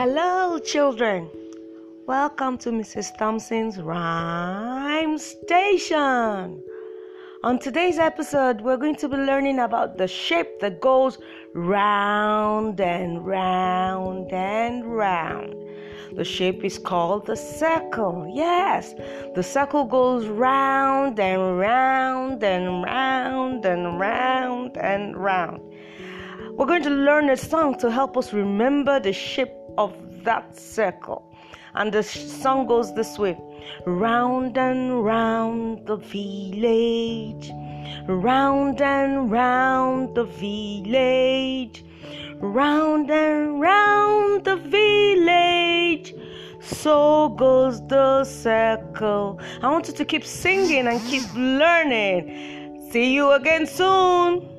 Hello, children. Welcome to Mrs. Thompson's Rhyme Station. On today's episode, we're going to be learning about the shape that goes round and round and round. The shape is called the circle. Yes, the circle goes round and round and round and round and round. We're going to learn a song to help us remember the shape of that circle. And the song goes this way Round and round the village, round and round the village, round and round the village. So goes the circle. I want you to keep singing and keep learning. See you again soon.